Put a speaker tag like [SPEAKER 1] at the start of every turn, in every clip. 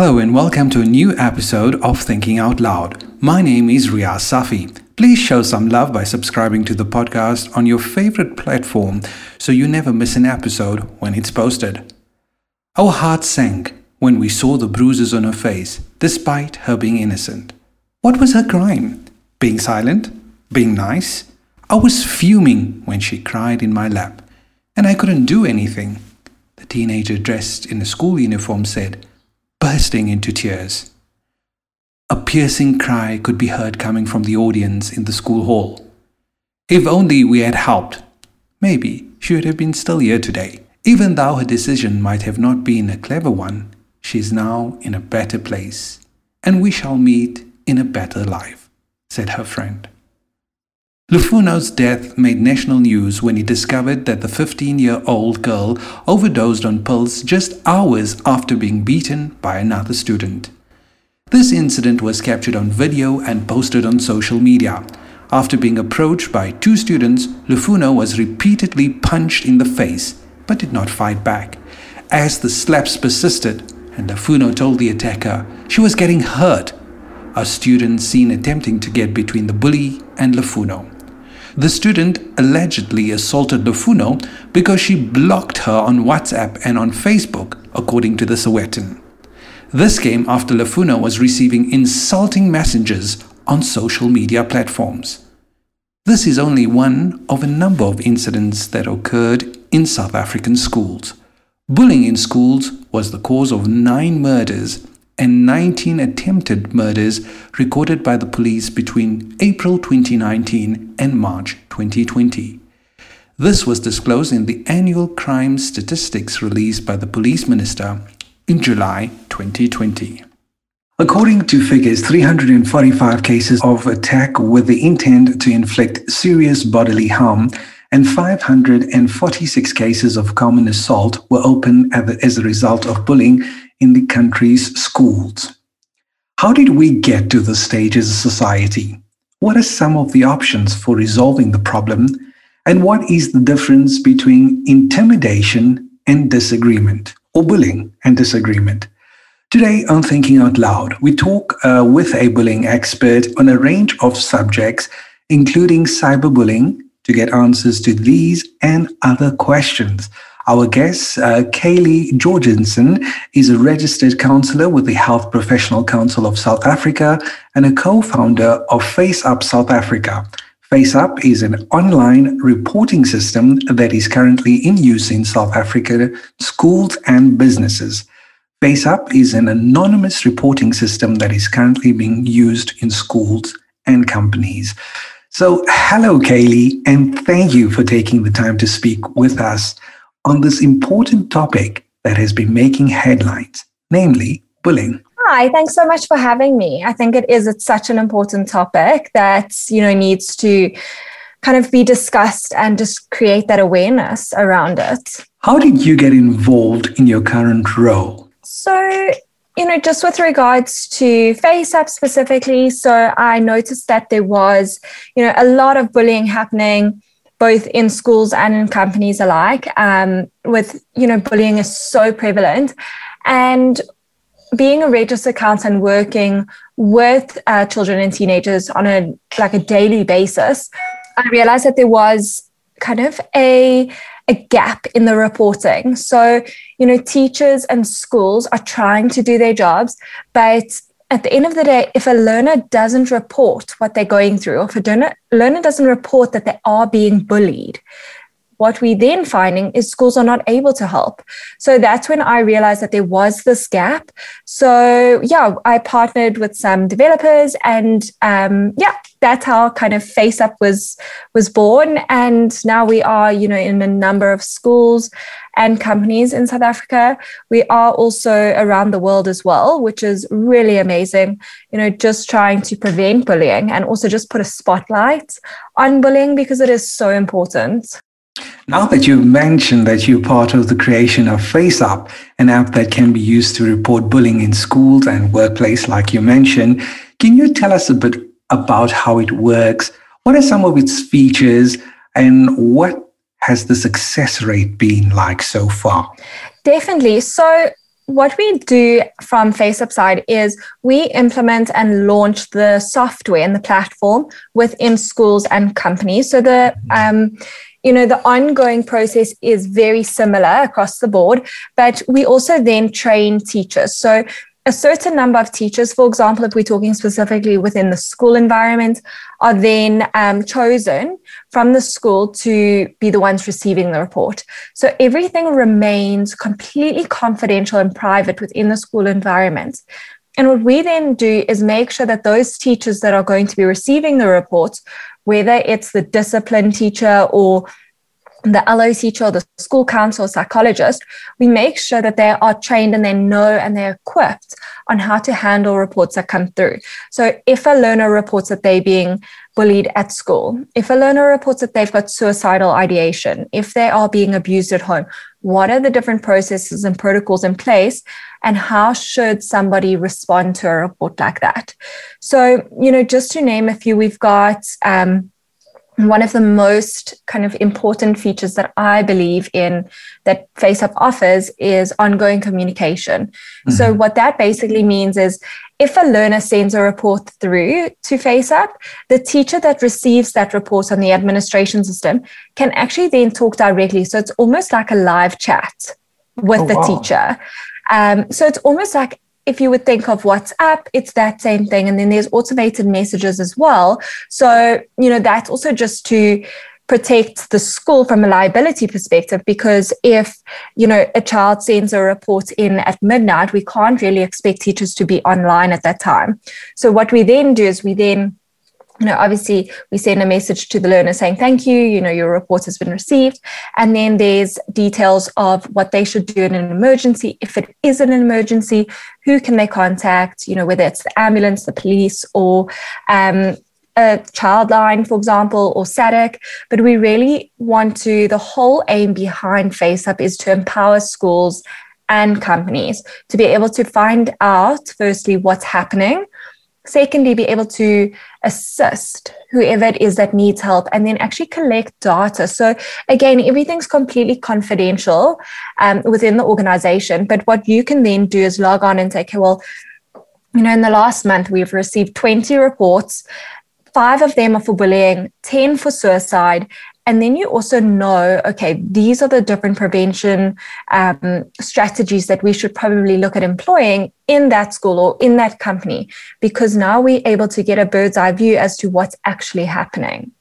[SPEAKER 1] Hello and welcome to a new episode of Thinking Out Loud. My name is Riaz Safi. Please show some love by subscribing to the podcast on your favorite platform so you never miss an episode when it's posted. Our hearts sank when we saw the bruises on her face, despite her being innocent. What was her crime? Being silent? Being nice? I was fuming when she cried in my lap, and I couldn't do anything. The teenager dressed in a school uniform said, bursting into tears. A piercing cry could be heard coming from the audience in the school hall. If only we had helped. Maybe she would have been still here today. Even though her decision might have not been a clever one, she is now in a better place, and we shall meet in a better life, said her friend. Lufuno's death made national news when he discovered that the 15 year old girl overdosed on pills just hours after being beaten by another student. This incident was captured on video and posted on social media. After being approached by two students, Lufuno was repeatedly punched in the face but did not fight back. As the slaps persisted, and Lufuno told the attacker she was getting hurt, a student seen attempting to get between the bully and Lufuno. The student allegedly assaulted Lufuno because she blocked her on WhatsApp and on Facebook, according to the Sowetan. This came after Lufuno was receiving insulting messages on social media platforms. This is only one of a number of incidents that occurred in South African schools. Bullying in schools was the cause of nine murders and 19 attempted murders recorded by the police between April 2019 and March 2020. This was disclosed in the annual crime statistics released by the police minister in July 2020. According to figures, 345 cases of attack with the intent to inflict serious bodily harm and 546 cases of common assault were opened as a result of bullying in the country's schools. How did we get to this stage as a society? What are some of the options for resolving the problem? And what is the difference between intimidation and disagreement, or bullying and disagreement? Today on Thinking Out Loud, we talk uh, with a bullying expert on a range of subjects, including cyberbullying, to get answers to these and other questions. Our guest, uh, Cayley Jorgensen, is a registered counselor with the Health Professional Council of South Africa and a co founder of Face Up South Africa. FaceUp is an online reporting system that is currently in use in South Africa schools and businesses. FaceUp is an anonymous reporting system that is currently being used in schools and companies. So, hello, Kaylee, and thank you for taking the time to speak with us on this important topic that has been making headlines, namely bullying.
[SPEAKER 2] Hi, thanks so much for having me. I think it is it's such an important topic that, you know, needs to kind of be discussed and just create that awareness around it.
[SPEAKER 1] How did you get involved in your current role?
[SPEAKER 2] So, you know, just with regards to FaceUp specifically, so I noticed that there was, you know, a lot of bullying happening both in schools and in companies alike. Um, with you know, bullying is so prevalent, and being a registered counselor and working with uh, children and teenagers on a like a daily basis, I realized that there was kind of a a gap in the reporting. So, you know, teachers and schools are trying to do their jobs, but at the end of the day, if a learner doesn't report what they're going through, or if a learner doesn't report that they are being bullied, what we then finding is schools are not able to help. So that's when I realized that there was this gap. So yeah, I partnered with some developers, and um, yeah, that's how kind of FaceUp was was born. And now we are, you know, in a number of schools and companies in South Africa. We are also around the world as well, which is really amazing. You know, just trying to prevent bullying and also just put a spotlight on bullying because it is so important.
[SPEAKER 1] Now that you've mentioned that you're part of the creation of FaceUp, an app that can be used to report bullying in schools and workplace, like you mentioned, can you tell us a bit about how it works? What are some of its features and what has the success rate been like so far?
[SPEAKER 2] Definitely. So what we do from FaceUp side is we implement and launch the software and the platform within schools and companies. So the um, you know the ongoing process is very similar across the board, but we also then train teachers. So a certain number of teachers, for example, if we're talking specifically within the school environment, are then um, chosen from the school to be the ones receiving the report. So everything remains completely confidential and private within the school environment. And what we then do is make sure that those teachers that are going to be receiving the reports, whether it's the discipline teacher or the LO teacher or the school counselor psychologist, we make sure that they are trained and they know and they're equipped on how to handle reports that come through. So if a learner reports that they're being bullied at school, if a learner reports that they've got suicidal ideation, if they are being abused at home, what are the different processes and protocols in place? And how should somebody respond to a report like that? So, you know, just to name a few, we've got um, one of the most kind of important features that I believe in that FaceUp offers is ongoing communication. Mm-hmm. So, what that basically means is if a learner sends a report through to FaceUp, the teacher that receives that report on the administration system can actually then talk directly. So, it's almost like a live chat with oh, the wow. teacher. Um, so, it's almost like if you would think of WhatsApp, it's that same thing. And then there's automated messages as well. So, you know, that's also just to protect the school from a liability perspective because if you know a child sends a report in at midnight we can't really expect teachers to be online at that time so what we then do is we then you know, obviously we send a message to the learner saying, thank you, you know, your report has been received. And then there's details of what they should do in an emergency. If it is an emergency, who can they contact, you know, whether it's the ambulance, the police, or um, a child line, for example, or SADAG. But we really want to, the whole aim behind FaceUp is to empower schools and companies to be able to find out, firstly, what's happening Secondly, be able to assist whoever it is that needs help and then actually collect data. So, again, everything's completely confidential um, within the organization. But what you can then do is log on and say, okay, well, you know, in the last month, we've received 20 reports. Five of them are for bullying, 10 for suicide, and then you also know, okay, these are the different prevention um, strategies that we should probably look at employing in that school or in that company, because now we're able to get a bird's eye view as to what's actually happening.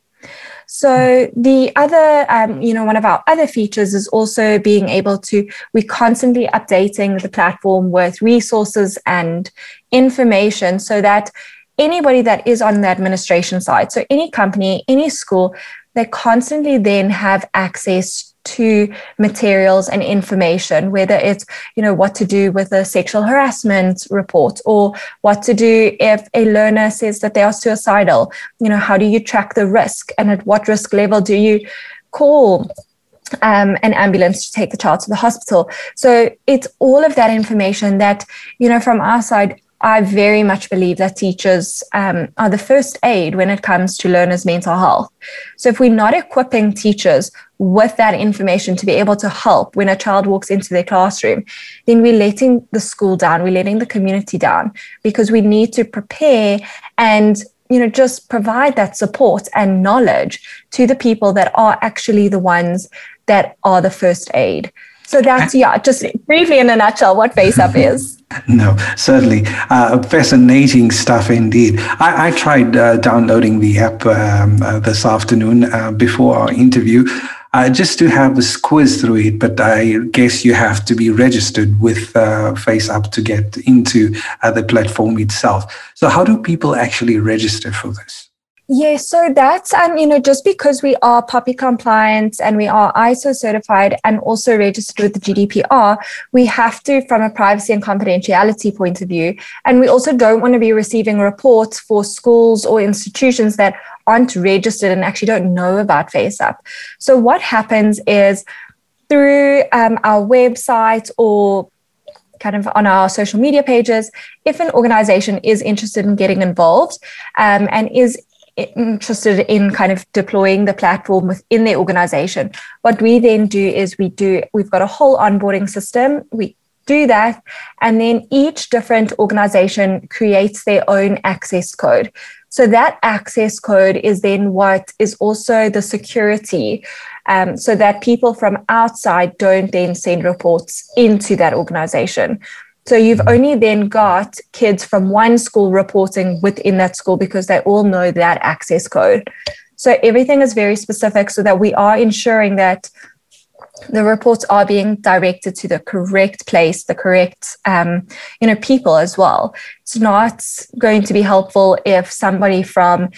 [SPEAKER 2] So the other, um, you know, one of our other features is also being able to, we're constantly updating the platform with resources and information so that anybody that is on the administration side, so any company, any school, they constantly then have access to materials and information whether it's you know what to do with a sexual harassment report or what to do if a learner says that they are suicidal. You know how do you track the risk and at what risk level do you call um, an ambulance to take the child to the hospital? So it's all of that information that you know from our side I very much believe that teachers um, are the first aid when it comes to learners' mental health. So, if we're not equipping teachers with that information to be able to help when a child walks into their classroom, then we're letting the school down, we're letting the community down because we need to prepare and you know just provide that support and knowledge to the people that are actually the ones that are the first aid. So that's yeah, just briefly in a nutshell what FaceUp is.
[SPEAKER 1] No, certainly. Uh, fascinating stuff indeed. I, I tried uh, downloading the app um, uh, this afternoon uh, before our interview uh, just to have a quiz through it, but I guess you have to be registered with uh, FaceUp to get into the platform itself. So, how do people actually register for this?
[SPEAKER 2] Yeah, so that's um, you know, just because we are POPI compliant and we are ISO certified and also registered with the GDPR, we have to, from a privacy and confidentiality point of view, and we also don't want to be receiving reports for schools or institutions that aren't registered and actually don't know about FaceUp. So what happens is through um, our website or kind of on our social media pages, if an organization is interested in getting involved um, and is interested in kind of deploying the platform within their organization what we then do is we do we've got a whole onboarding system we do that. And then each different organization creates their own access code. So that access code is then what is also the security um, so that people from outside don't then send reports into that organization. So you've only then got kids from one school reporting within that school because they all know that access code. So everything is very specific so that we are ensuring that the reports are being directed to the correct place, the correct, um, you know, people as well. It's not going to be helpful if somebody from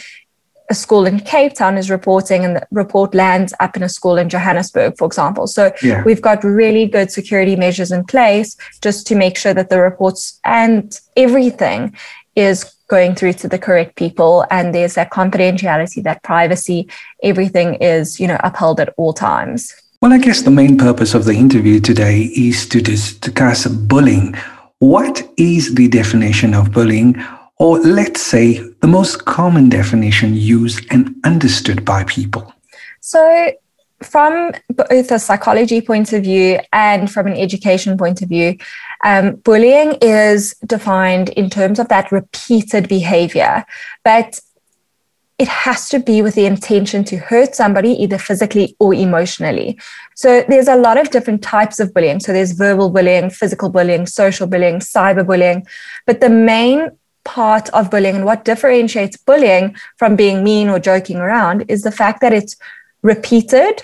[SPEAKER 2] a school in Cape Town is reporting and the report lands up in a school in Johannesburg, for example. So yeah. we've got really good security measures in place just to make sure that the reports and everything is going through to the correct people and there's that confidentiality, that privacy, everything is, you know, upheld at all times.
[SPEAKER 1] Well, I guess the main purpose of the interview today is to discuss bullying. What is the definition of bullying? Or let's say the most common definition used and understood by people.
[SPEAKER 2] So, from both a psychology point of view and from an education point of view, um, bullying is defined in terms of that repeated behavior, but it has to be with the intention to hurt somebody either physically or emotionally. So there's a lot of different types of bullying. So there's verbal bullying, physical bullying, social bullying, cyberbullying. But the main part of bullying and what differentiates bullying from being mean or joking around is the fact that it's repeated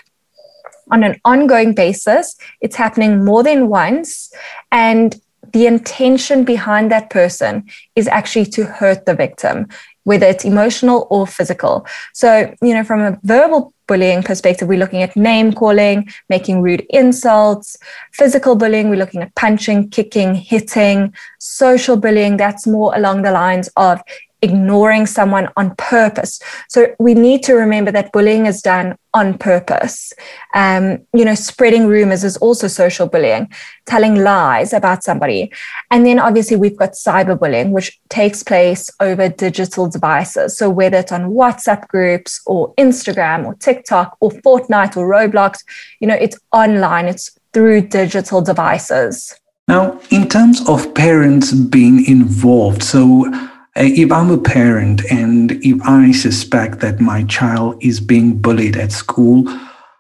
[SPEAKER 2] on an ongoing basis. It's happening more than once. And the intention behind that person is actually to hurt the victim, whether it's emotional or physical. So, you know, from a verbal bullying perspective, we're looking at name calling, making rude insults. Physical bullying, we're looking at punching, kicking, hitting. Social bullying, that's more along the lines of ignoring someone on purpose. So we need to remember that bullying is done on purpose. Um, you know, spreading rumors is also social bullying, telling lies about somebody. And then obviously we've got cyberbullying, which takes place over digital devices. So whether it's on WhatsApp groups or Instagram or TikTok or Fortnite or Roblox, you know, it's online, it's through digital devices.
[SPEAKER 1] Now, in terms of parents being involved, so if I'm a parent and if I suspect that my child is being bullied at school,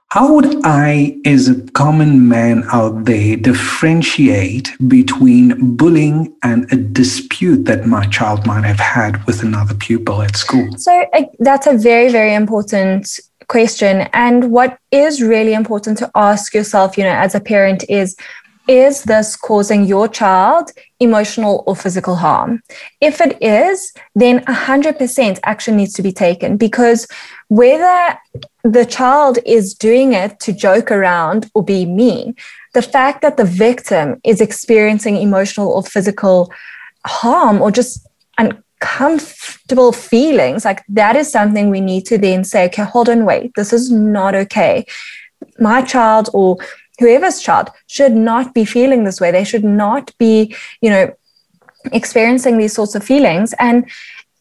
[SPEAKER 1] how would I, as a common man out there, differentiate between bullying and a dispute that my child might have had with another pupil at school?
[SPEAKER 2] So, uh, that's a very, very important question. And what is really important to ask yourself, you know, as a parent is is this causing your child emotional or physical harm? If it is, then 100% action needs to be taken because whether the child is doing it to joke around or be mean, the fact that the victim is experiencing emotional or physical harm or just uncomfortable feelings, like that is something we need to then say, okay, hold on, wait, this is not okay. My child or whoever's child should not be feeling this way. They should not be, you know, experiencing these sorts of feelings. And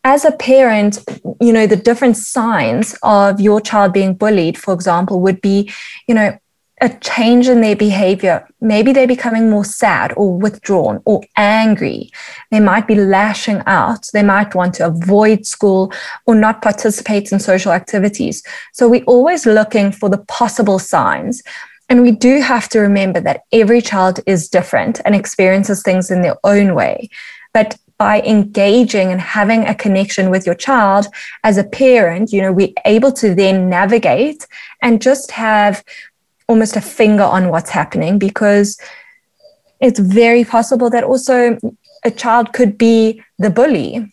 [SPEAKER 2] as a parent, you know, the different signs of your child being bullied, for example, would be, you know, a change in their behavior. Maybe they're becoming more sad or withdrawn or angry. They might be lashing out. They might want to avoid school or not participate in social activities. So we're always looking for the possible signs. And we do have to remember that every child is different and experiences things in their own way. But by engaging and having a connection with your child as a parent, you know, we're able to then navigate and just have almost a finger on what's happening because it's very possible that also a child could be the bully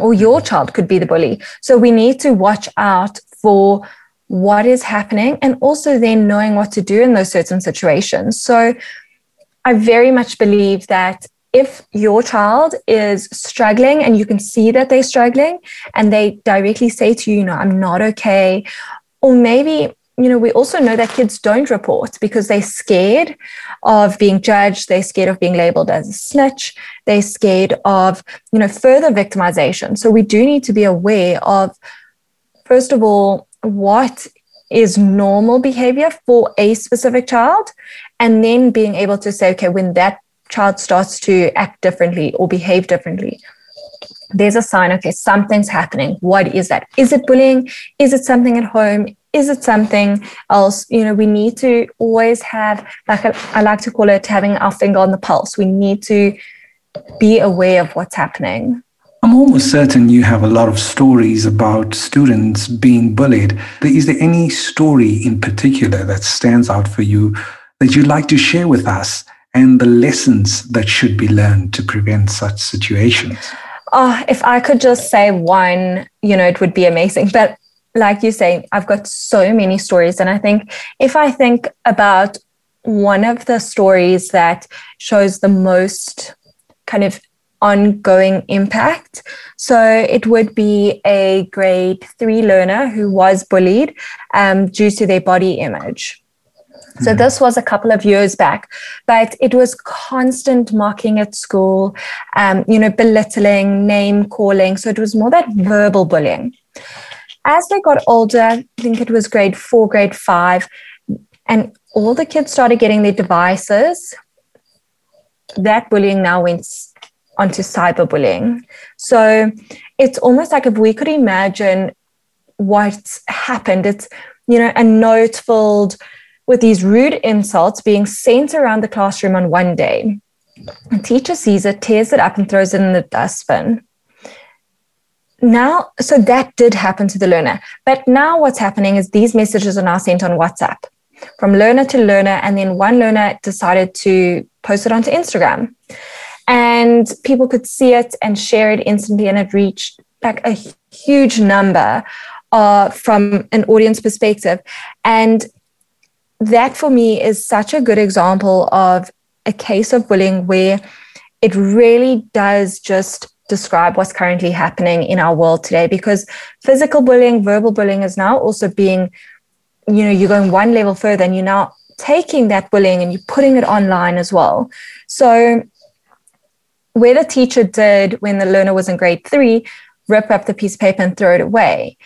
[SPEAKER 2] or your mm-hmm. child could be the bully. So we need to watch out for what is happening and also then knowing what to do in those certain situations. So I very much believe that if your child is struggling and you can see that they're struggling and they directly say to you, you know, I'm not okay, or maybe you know, we also know that kids don't report because they're scared of being judged. They're scared of being labeled as a snitch. They're scared of, you know, further victimization. So we do need to be aware of, first of all, what is normal behavior for a specific child and then being able to say okay when that child starts to act differently or behave differently, there's a sign okay, something's happening. What is that? Is it bullying? Is it something at home? Is it something else? You know, we need to always have, like I like to call it, having our finger on the pulse. We need to be aware of what's happening.
[SPEAKER 1] I'm almost certain you have a lot of stories about students being bullied. Is there any story in particular that stands out for you that you'd like to share with us and the lessons that should be learned to prevent such situations?
[SPEAKER 2] Oh, if I could just say one, you know, it would be amazing. But like you say, I've got so many stories. And I think if I think about one of the stories that shows the most kind of ongoing impact. So it would be a grade three learner who was bullied um, due to their body image. So mm-hmm. this was a couple of years back, but it was constant mocking at school, um, you know, belittling, name calling. So it was more that verbal bullying. As they got older, I think it was grade four, grade five, and all the kids started getting their devices. That bullying now went onto cyberbullying. So it's almost like if we could imagine what's happened, it's, you know, a note filled with these rude insults being sent around the classroom on one day. A teacher sees it, tears it up, and throws it in the dustbin. Now, so that did happen to the learner. But now what's happening is these messages are now sent on WhatsApp from learner to learner. And then one learner decided to post it onto Instagram and people could see it and share it instantly and it reached like a huge number uh, from an audience perspective. And that for me is such a good example of a case of bullying where it really does just describe what's currently happening in our world today because physical bullying verbal bullying is now also being you know you're going one level further and you're now taking that bullying and you're putting it online as well. So where the teacher did when the learner was in grade three, rip up the piece of paper and throw it away.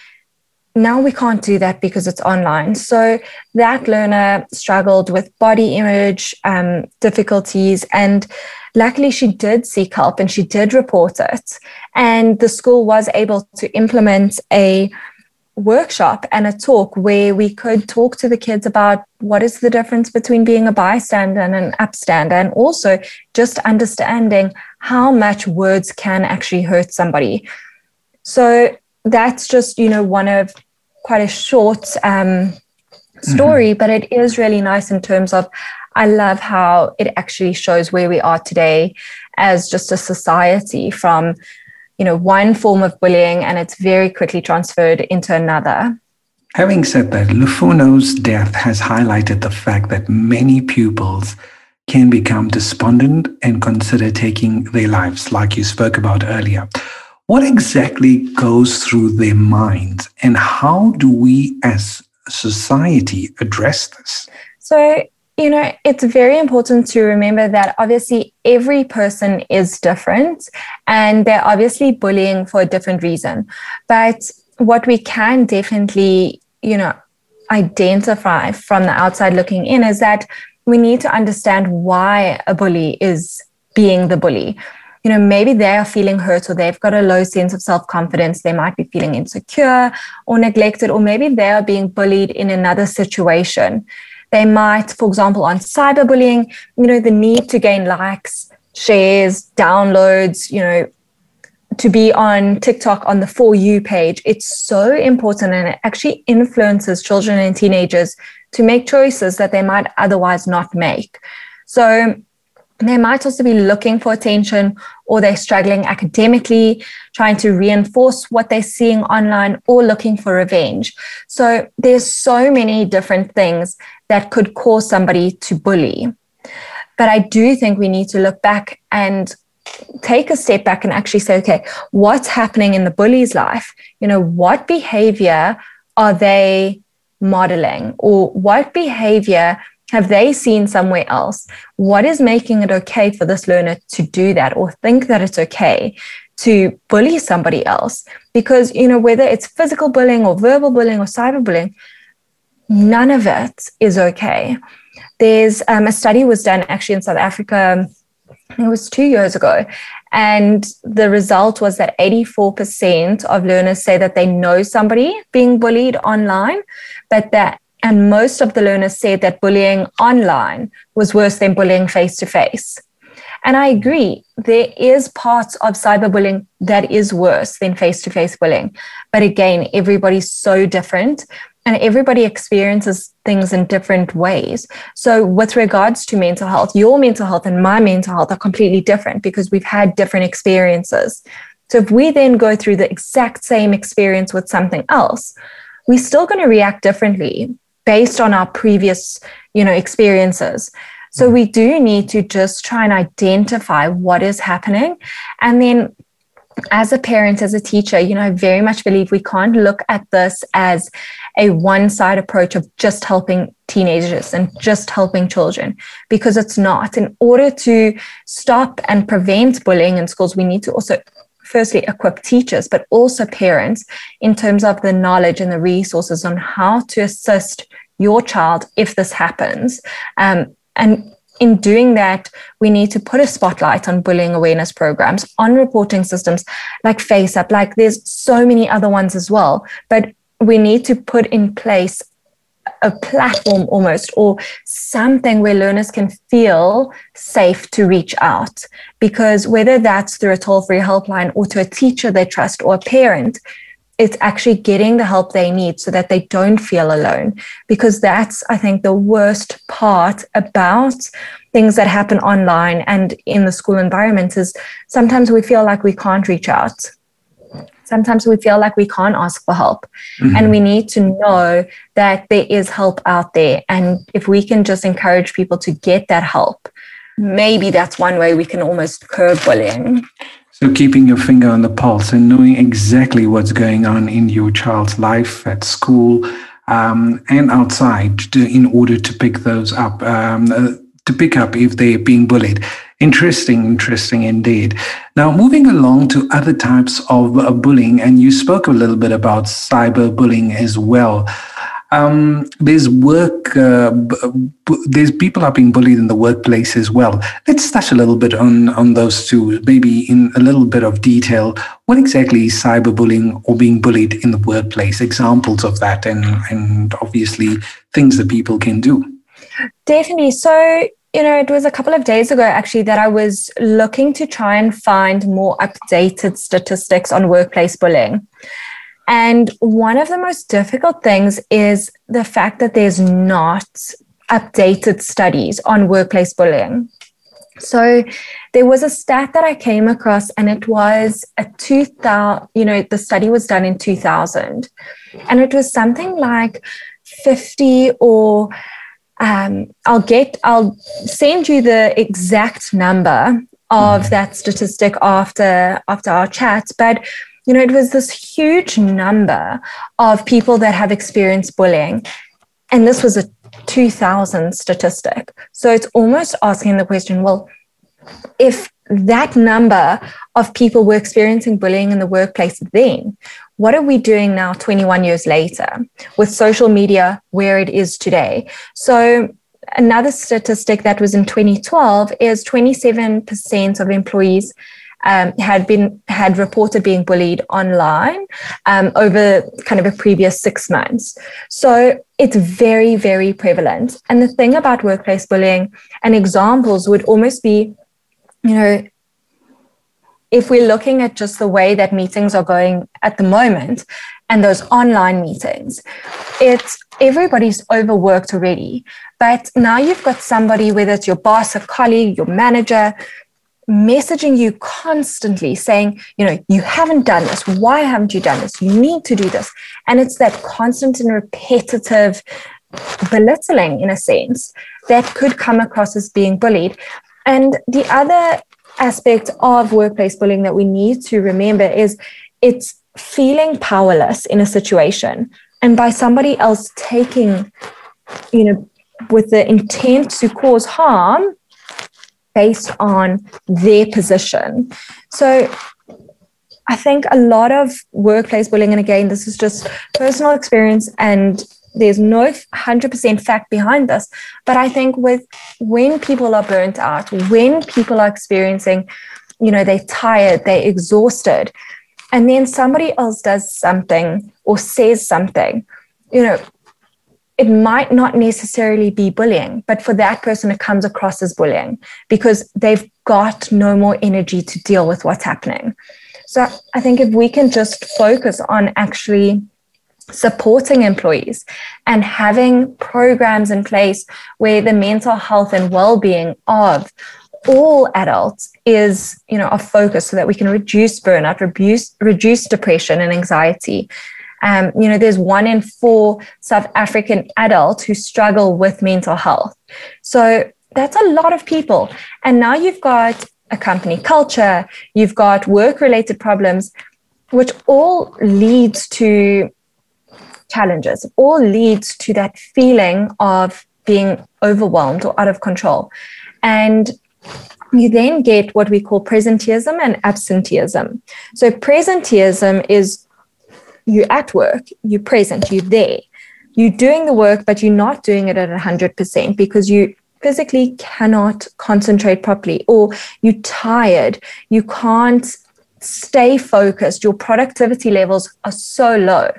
[SPEAKER 2] Now we can't do that because it's online. So that learner struggled with body image um, difficulties. And luckily, she did seek help and she did report it. And the school was able to implement a workshop and a talk where we could talk to the kids about what is the difference between being a bystander and an upstander, and also just understanding how much words can actually hurt somebody. So that's just, you know, one of quite a short um, story, mm-hmm. but it is really nice in terms of I love how it actually shows where we are today as just a society from you know one form of bullying and it's very quickly transferred into another.
[SPEAKER 1] Having said that lufuno's death has highlighted the fact that many pupils can become despondent and consider taking their lives like you spoke about earlier. What exactly goes through their minds and how do we as society address this?
[SPEAKER 2] So you know, it's very important to remember that obviously every person is different and they're obviously bullying for a different reason. But what we can definitely, you know, identify from the outside looking in is that we need to understand why a bully is being the bully. You know, maybe they are feeling hurt or they've got a low sense of self confidence. They might be feeling insecure or neglected, or maybe they are being bullied in another situation. They might, for example, on cyberbullying, you know, the need to gain likes, shares, downloads, you know, to be on TikTok on the For You page. It's so important and it actually influences children and teenagers to make choices that they might otherwise not make. So they might also be looking for attention or they're struggling academically, trying to reinforce what they're seeing online or looking for revenge. So there's so many different things that could cause somebody to bully. But I do think we need to look back and take a step back and actually say, okay, what's happening in the bully's life? You know, what behavior are they modeling or what behavior have they seen somewhere else? What is making it okay for this learner to do that or think that it's okay to bully somebody else? Because, you know, whether it's physical bullying or verbal bullying or cyberbullying, none of it is okay. There's um, a study was done actually in South Africa it was two years ago. And the result was that 84% of learners say that they know somebody being bullied online, but that and most of the learners said that bullying online was worse than bullying face to face. And I agree, there is parts of cyberbullying that is worse than face to face bullying. But again, everybody's so different and everybody experiences things in different ways. So, with regards to mental health, your mental health and my mental health are completely different because we've had different experiences. So, if we then go through the exact same experience with something else, we're still going to react differently based on our previous, you know, experiences. So we do need to just try and identify what is happening. And then as a parent, as a teacher, you know, I very much believe we can't look at this as a one side approach of just helping teenagers and just helping children because it's not. In order to stop and prevent bullying in schools, we need to also firstly equip teachers, but also parents in terms of the knowledge and the resources on how to assist your child if this happens. Um, and in doing that, we need to put a spotlight on bullying awareness programs, on reporting systems like FaceUp, like there's so many other ones as well. But we need to put in place a platform almost or something where learners can feel safe to reach out. Because whether that's through a toll free helpline or to a teacher they trust or a parent, it's actually getting the help they need so that they don't feel alone. Because that's, I think, the worst part about things that happen online and in the school environment is sometimes we feel like we can't reach out. Sometimes we feel like we can't ask for help. Mm-hmm. And we need to know that there is help out there. And if we can just encourage people to get that help, maybe that's one way we can almost curb bullying.
[SPEAKER 1] So, keeping your finger on the pulse and knowing exactly what's going on in your child's life at school um, and outside to, in order to pick those up, um, uh, to pick up if they're being bullied. Interesting, interesting indeed. Now, moving along to other types of uh, bullying, and you spoke a little bit about cyberbullying as well. Um, there's work, uh, b- there's people are being bullied in the workplace as well. Let's touch a little bit on, on those two, maybe in a little bit of detail. What exactly is cyberbullying or being bullied in the workplace? Examples of that, and, and obviously things that people can do.
[SPEAKER 2] Definitely. So, you know, it was a couple of days ago actually that I was looking to try and find more updated statistics on workplace bullying. And one of the most difficult things is the fact that there's not updated studies on workplace bullying. So there was a stat that I came across, and it was a 2000, you know, the study was done in 2000, and it was something like 50 or um, I'll get, I'll send you the exact number of mm-hmm. that statistic after after our chat, but you know, it was this huge number of people that have experienced bullying. And this was a 2000 statistic. So it's almost asking the question well, if that number of people were experiencing bullying in the workplace then, what are we doing now 21 years later with social media where it is today? So another statistic that was in 2012 is 27% of employees um, had been had reported being bullied online um, over kind of a previous six months. So it's very, very prevalent. And the thing about workplace bullying and examples would almost be, you know, if we're looking at just the way that meetings are going at the moment and those online meetings, it's everybody's overworked already. But now you've got somebody, whether it's your boss, a colleague, your manager, messaging you constantly saying, you know, you haven't done this. Why haven't you done this? You need to do this. And it's that constant and repetitive belittling, in a sense, that could come across as being bullied. And the other aspect of workplace bullying that we need to remember is it's feeling powerless in a situation and by somebody else taking, you know, with the intent to cause harm based on their position. So I think a lot of workplace bullying, and again, this is just personal experience and there's no 100% fact behind this but i think with when people are burnt out when people are experiencing you know they're tired they're exhausted and then somebody else does something or says something you know it might not necessarily be bullying but for that person it comes across as bullying because they've got no more energy to deal with what's happening. So i think if we can just focus on actually supporting employees and having programs in place where the mental health and well-being of all adults is you know a focus so that we can reduce burnout reduce reduce depression and anxiety. Um, you know there's one in four south african adults who struggle with mental health. So that's a lot of people. And now you've got a company culture you've got work related problems which all leads to challenges. All leads to that feeling of being overwhelmed or out of control. And you then get what we call presenteeism and absenteeism. So, presenteeism is you at work, you're present, you're there, you're doing the work, but you're not doing it at 100% because you physically cannot concentrate properly or you're tired, you can't stay focused, your productivity levels are so low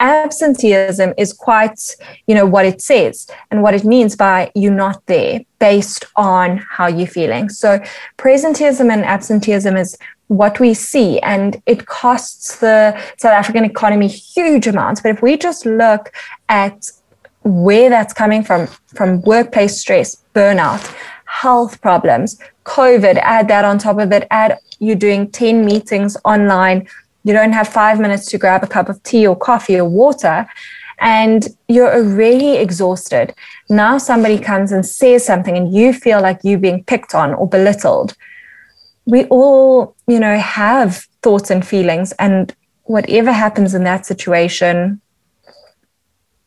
[SPEAKER 2] absenteeism is quite you know what it says and what it means by you're not there based on how you're feeling. So presenteeism and absenteeism is what we see and it costs the south african economy huge amounts. But if we just look at where that's coming from from workplace stress burnout health problems covid add that on top of it add you doing 10 meetings online you don't have five minutes to grab a cup of tea or coffee or water, and you're already exhausted. Now somebody comes and says something, and you feel like you're being picked on or belittled. We all, you know, have thoughts and feelings, and whatever happens in that situation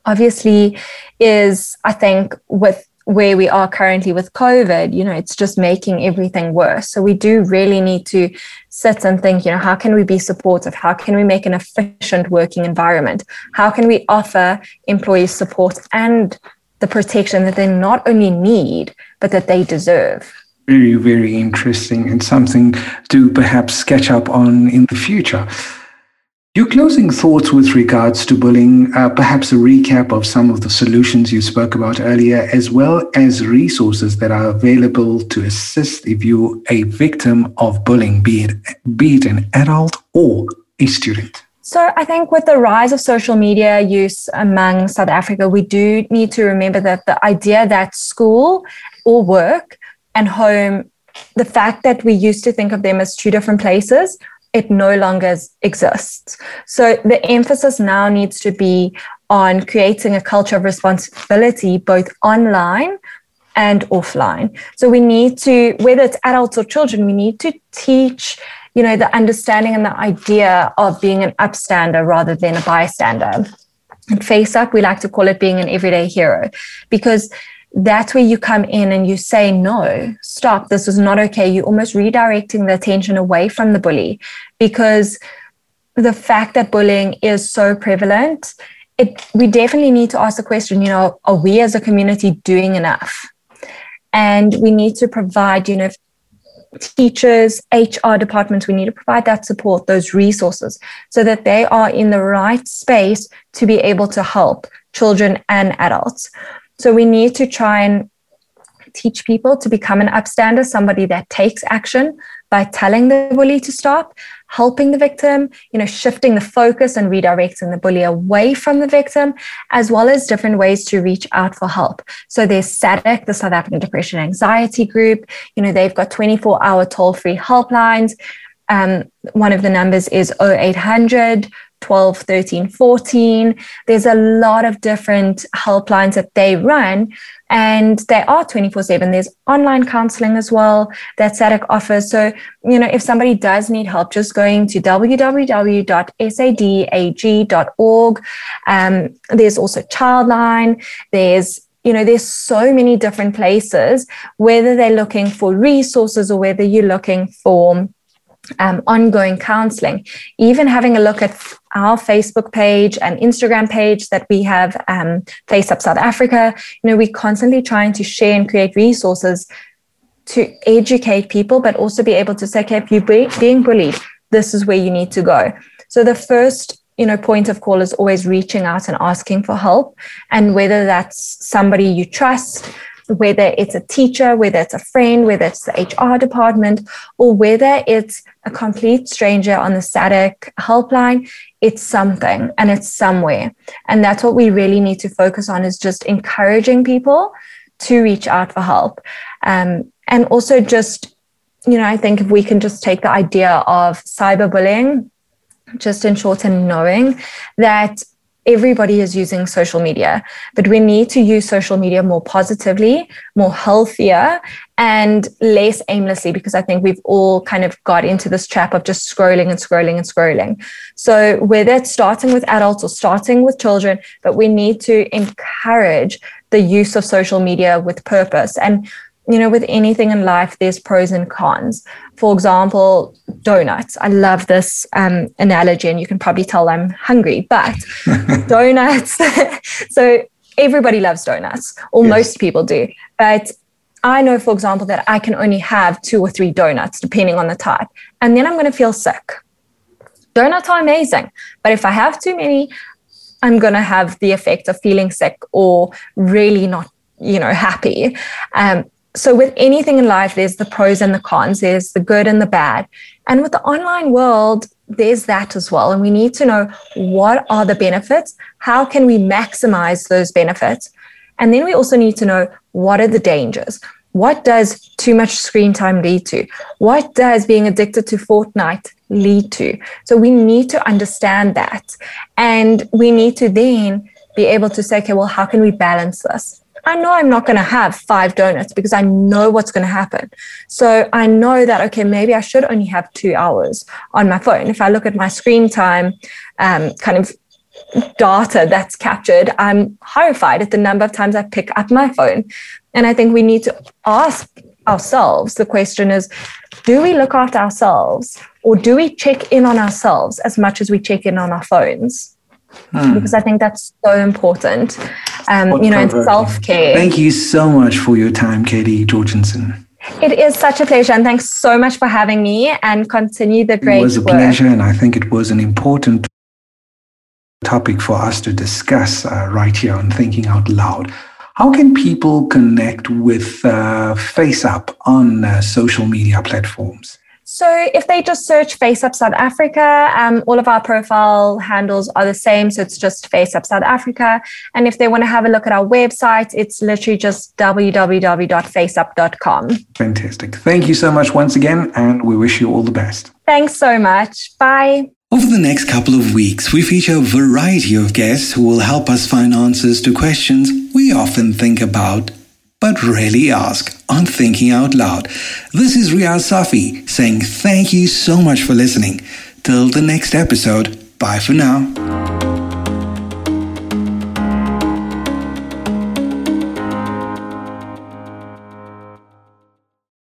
[SPEAKER 2] obviously is, I think, with where we are currently with COVID, you know, it's just making everything worse. So we do really need to sit and think, you know, how can we be supportive? How can we make an efficient working environment? How can we offer employees support and the protection that they not only need, but that they deserve?
[SPEAKER 1] Very, very interesting and something to perhaps catch up on in the future. Your closing thoughts with regards to bullying, uh, perhaps a recap of some of the solutions you spoke about earlier, as well as resources that are available to assist if you're a victim of bullying, be it, be it an adult or a student.
[SPEAKER 2] So, I think with the rise of social media use among South Africa, we do need to remember that the idea that school or work and home, the fact that we used to think of them as two different places, it no longer exists. So the emphasis now needs to be on creating a culture of responsibility both online and offline. So we need to, whether it's adults or children, we need to teach, you know, the understanding and the idea of being an upstander rather than a bystander. And face up, we like to call it being an everyday hero because that's where you come in and you say, no, stop, this is not okay. You're almost redirecting the attention away from the bully because the fact that bullying is so prevalent, it, we definitely need to ask the question, you know, are we as a community doing enough? And we need to provide, you know, teachers, HR departments, we need to provide that support, those resources, so that they are in the right space to be able to help children and adults. So we need to try and teach people to become an upstander, somebody that takes action by telling the bully to stop, helping the victim, you know, shifting the focus and redirecting the bully away from the victim, as well as different ways to reach out for help. So there's SADAG, the South African Depression Anxiety Group. You know, they've got 24 hour toll free helplines. Um, one of the numbers is 0800 12, 13, 14. There's a lot of different helplines that they run, and they are 24 7. There's online counseling as well that SADAG offers. So, you know, if somebody does need help, just going to www.sadag.org. Um, there's also Childline. There's you know there's so many different places whether they're looking for resources or whether you're looking for um, ongoing counseling, even having a look at our Facebook page and Instagram page that we have, um, Face Up South Africa, you know, we're constantly trying to share and create resources to educate people, but also be able to say, okay, if you're being bullied, this is where you need to go. So the first you know point of call is always reaching out and asking for help and whether that's somebody you trust whether it's a teacher, whether it's a friend, whether it's the HR department, or whether it's a complete stranger on the SADAG helpline, it's something and it's somewhere. And that's what we really need to focus on is just encouraging people to reach out for help. Um, and also just, you know, I think if we can just take the idea of cyberbullying, just in short and knowing that everybody is using social media, but we need to use social media more positively, more healthier, and less aimlessly because I think we've all kind of got into this trap of just scrolling and scrolling and scrolling. So, whether it's starting with adults or starting with children, but we need to encourage the use of social media with purpose. And you know, with anything in life, there's pros and cons. For example, donuts. I love this um, analogy, and you can probably tell I'm hungry, but donuts. so everybody loves donuts, or yes. most people do. But I know, for example, that I can only have two or three donuts, depending on the type, and then I'm going to feel sick. Donuts are amazing, but if I have too many, I'm going to have the effect of feeling sick or really not you know happy um, so with anything in life there's the pros and the cons. There's the good and the bad. And with the online world there's that as well. And we need to know what are the benefits? How can we maximize those benefits? And then we also need to know what are the dangers? What does too much screen time lead to? What does being addicted to fortnite lead to? So we need to understand that. And we need to then be able to say okay well how can we balance this I know I'm not going to have five donuts because I know what's going to happen. So I know that, okay, maybe I should only have two hours on my phone. If I look at my screen time, um, kind of data that's captured, I'm horrified at the number of times I pick up my phone. And I think we need to ask ourselves the question is do we look after ourselves or do we check in on ourselves as much as we check in on our phones? Hmm. Because I think that's so important um, you know, and self care.
[SPEAKER 1] Thank you so much for your time, Cayley Jorgensen.
[SPEAKER 2] It is such a pleasure, and thanks so much for having me. And continue the great.
[SPEAKER 1] It was a work. pleasure, and I think it was an important topic for us to discuss uh, right here on Thinking Out Loud. How can people connect with uh, FaceUp on uh, social media platforms?
[SPEAKER 2] So if they just search Face Up South Africa, um, all of our profile handles are the same. So it's just Face Up South Africa. And if they want to have a look at our website, it's literally just www.faceup.com.
[SPEAKER 1] Fantastic. Thank you so much once again, and we wish you all the best.
[SPEAKER 2] Thanks so much. Bye.
[SPEAKER 1] Over the next couple of weeks, we feature a variety of guests who will help us find answers to questions we often think about but really ask on Thinking Out Loud. This is Riaz Safi saying thank you so much for listening. Till the next episode, bye for now.